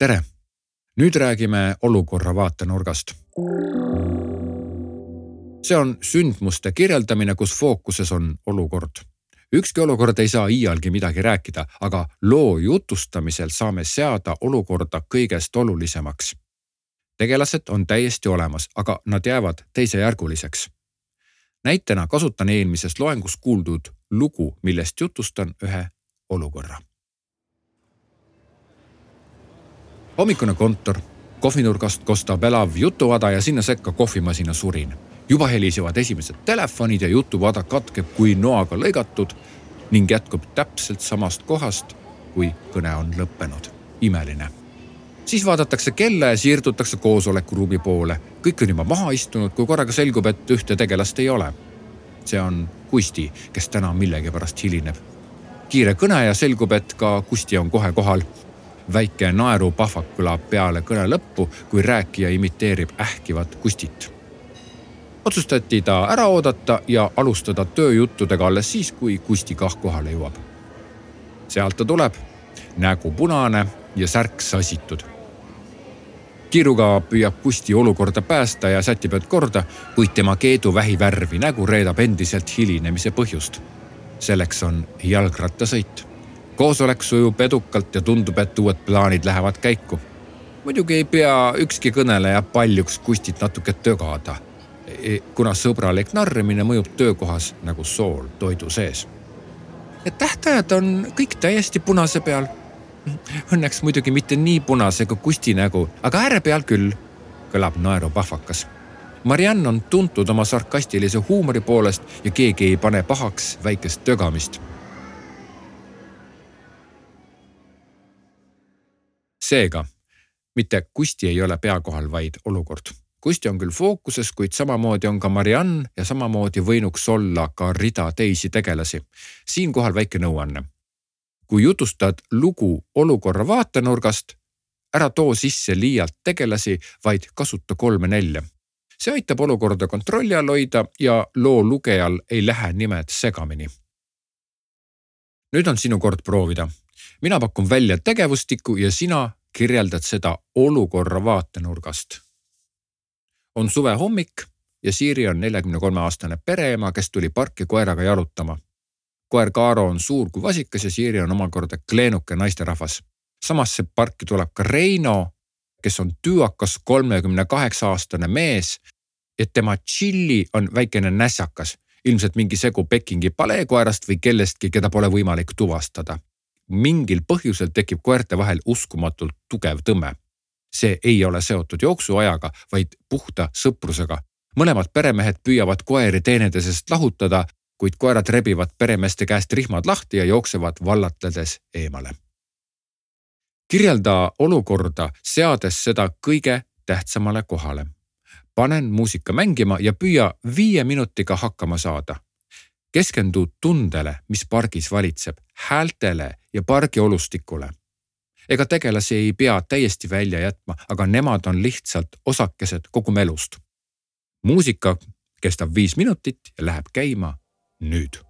tere, nüüd räägime olukorra vaatenurgast. see on sündmuste kirjeldamine, kus fookuses on olukord. ükski olukord ei saa iialgi midagi rääkida, aga loo jutustamisel saame seada olukorda kõigest olulisemaks. tegelased on täiesti olemas, aga nad jäävad teisejärguliseks. näitena kasutan eelmises loengus kuuldud lugu, millest jutustan ühe olukorra hommikune kontor, kohvinurgast kostab elav jutuvada ja sinna sekka kohvimasina surin. juba helisevad esimesed telefonid ja jutuvada katkeb kui noaga lõigatud ning jätkub täpselt samast kohast, kui kõne on lõppenud. imeline. siis vaadatakse kella ja siirdutakse koosolekuruumi poole. kõik on juba maha istunud, kui korraga selgub, et ühte tegelast ei ole. see on Kusti, kes täna millegipärast hilineb. kiire kõne ja selgub, et ka Kusti on kohe kohal väike naerupahvak kõlab peale kõne lõppu, kui rääkija imiteerib ähkivat Kustit. otsustati ta ära oodata ja alustada tööjuttudega alles siis, kui Kusti kah kohale jõuab. sealt ta tuleb, nägu punane ja särk sassitud. kiiruga püüab Kusti olukorda päästa ja sätib end korda, kuid tema keedu vähivärvi nägu reedab endiselt hilinemise põhjust. selleks on jalgrattasõit koosolek sujub edukalt ja tundub, et uued plaanid lähevad käiku. muidugi ei pea ükski kõneleja paljuks Kustit natuke tögada, e, kuna sõbralik narrimine mõjub töökohas nagu sool toidu sees. Need tähtajad on kõik täiesti punase peal. Õnneks muidugi mitte nii punase kui Kusti nägu, aga ääre peal küll, kõlab naerupahvakas Mariann on tuntud oma sarkastilise huumori poolest ja keegi ei pane pahaks väikest tögamist seega mitte Kusti ei ole pea kohal, vaid olukord. Kusti on küll fookuses, kuid samamoodi on ka Mariann ja samamoodi võinuks olla ka rida teisi tegelasi. siinkohal väike nõuanne. kui jutustad lugu olukorra vaatenurgast, ära too sisse liialt tegelasi, vaid kasuta kolme-nelja. see aitab olukorda kontrolli all hoida ja loo lugejal ei lähe nimed segamini. nüüd on sinu kord proovida. mina pakun välja tegevustiku ja sina kirjeldad seda olukorra vaatenurgast. on suvehommik ja Siiri on neljakümne kolme aastane pereema, kes tuli parki koeraga jalutama. koer Kaaro on suur kui vasikas ja Siiri on omakorda kleenuke naisterahvas. samasse parki tuleb ka Reino, kes on tüüakas kolmekümne kaheksa aastane mees ja tema tšilli on väikene nässakas, ilmselt mingi segu Pekingi paleekoerast või kellestki, keda pole võimalik tuvastada mingil põhjusel tekib koerte vahel uskumatult tugev tõmme. see ei ole seotud jooksuajaga, vaid puhta sõprusega. mõlemad peremehed püüavad koeri teineteisest lahutada, kuid koerad rebivad peremeeste käest rihmad lahti ja jooksevad vallatledes eemale. kirjelda olukorda, seades seda kõige tähtsamale kohale. panen muusika mängima ja püüa viie minutiga hakkama saada keskendu tundele, mis pargis valitseb, häältele ja pargi olustikule. ega tegelasi ei pea täiesti välja jätma, aga nemad on lihtsalt osakesed kogu melust. muusika kestab viis minutit ja läheb käima nüüd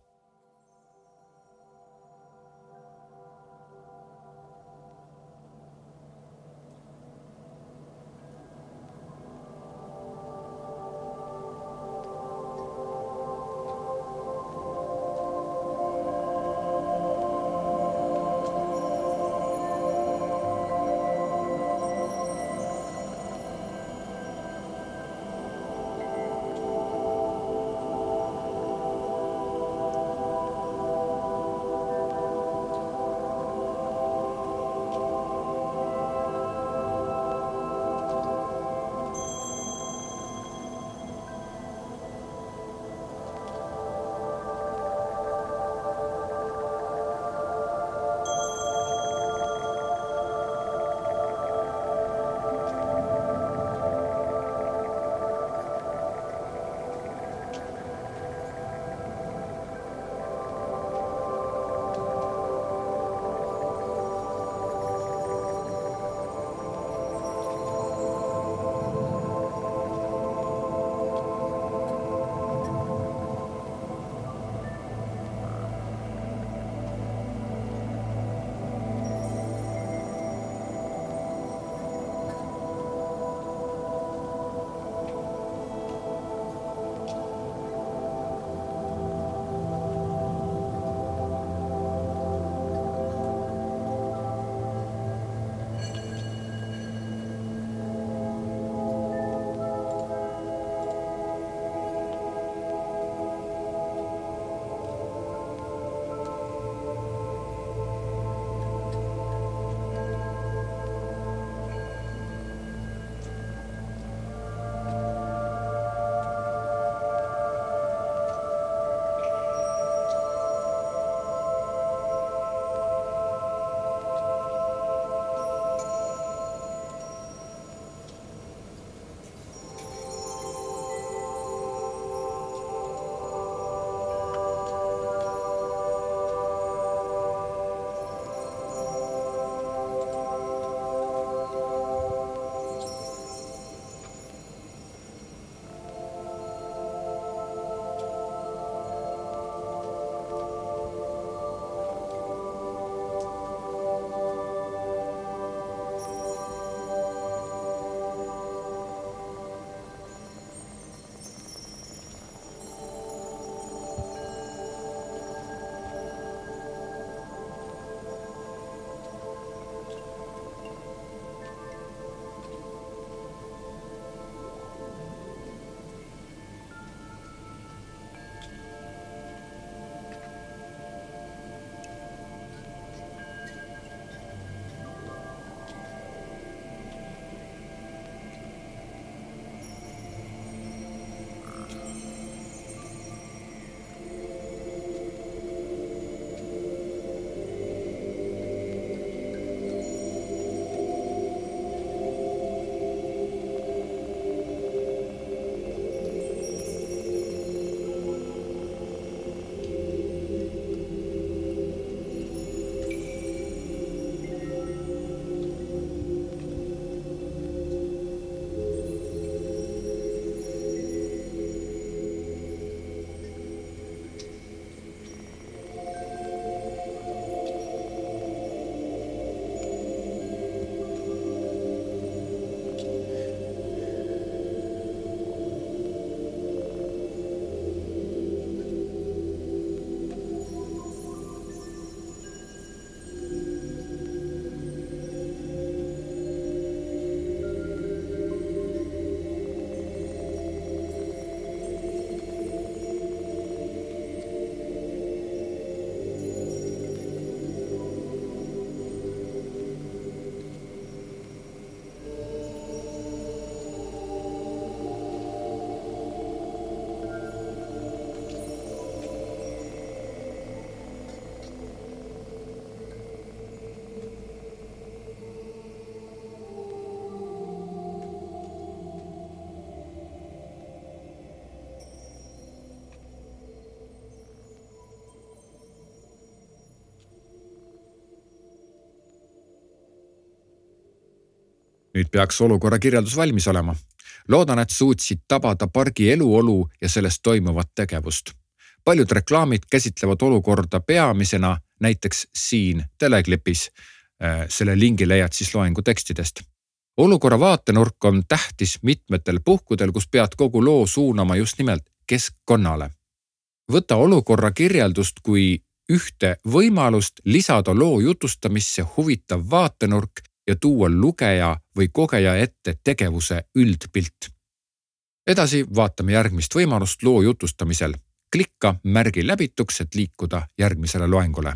nüüd peaks olukorra kirjeldus valmis olema. loodan, et suutsid tabada pargi eluolu ja selles toimuvat tegevust. paljud reklaamid käsitlevad olukorda peamisena, näiteks siin teleklipis. Äh, selle lingi leiad siis loengu tekstidest olukorra vaatenurk on tähtis mitmetel puhkudel, kus pead kogu loo suunama just nimelt keskkonnale. võta olukorra kirjeldust kui ühte võimalust lisada loo jutustamisse huvitav vaatenurk ja tuua lugeja või kogeja ette tegevuse üldpilt. edasi vaatame järgmist võimalust loo jutustamisel. klikka märgi läbituks, et liikuda järgmisele loengule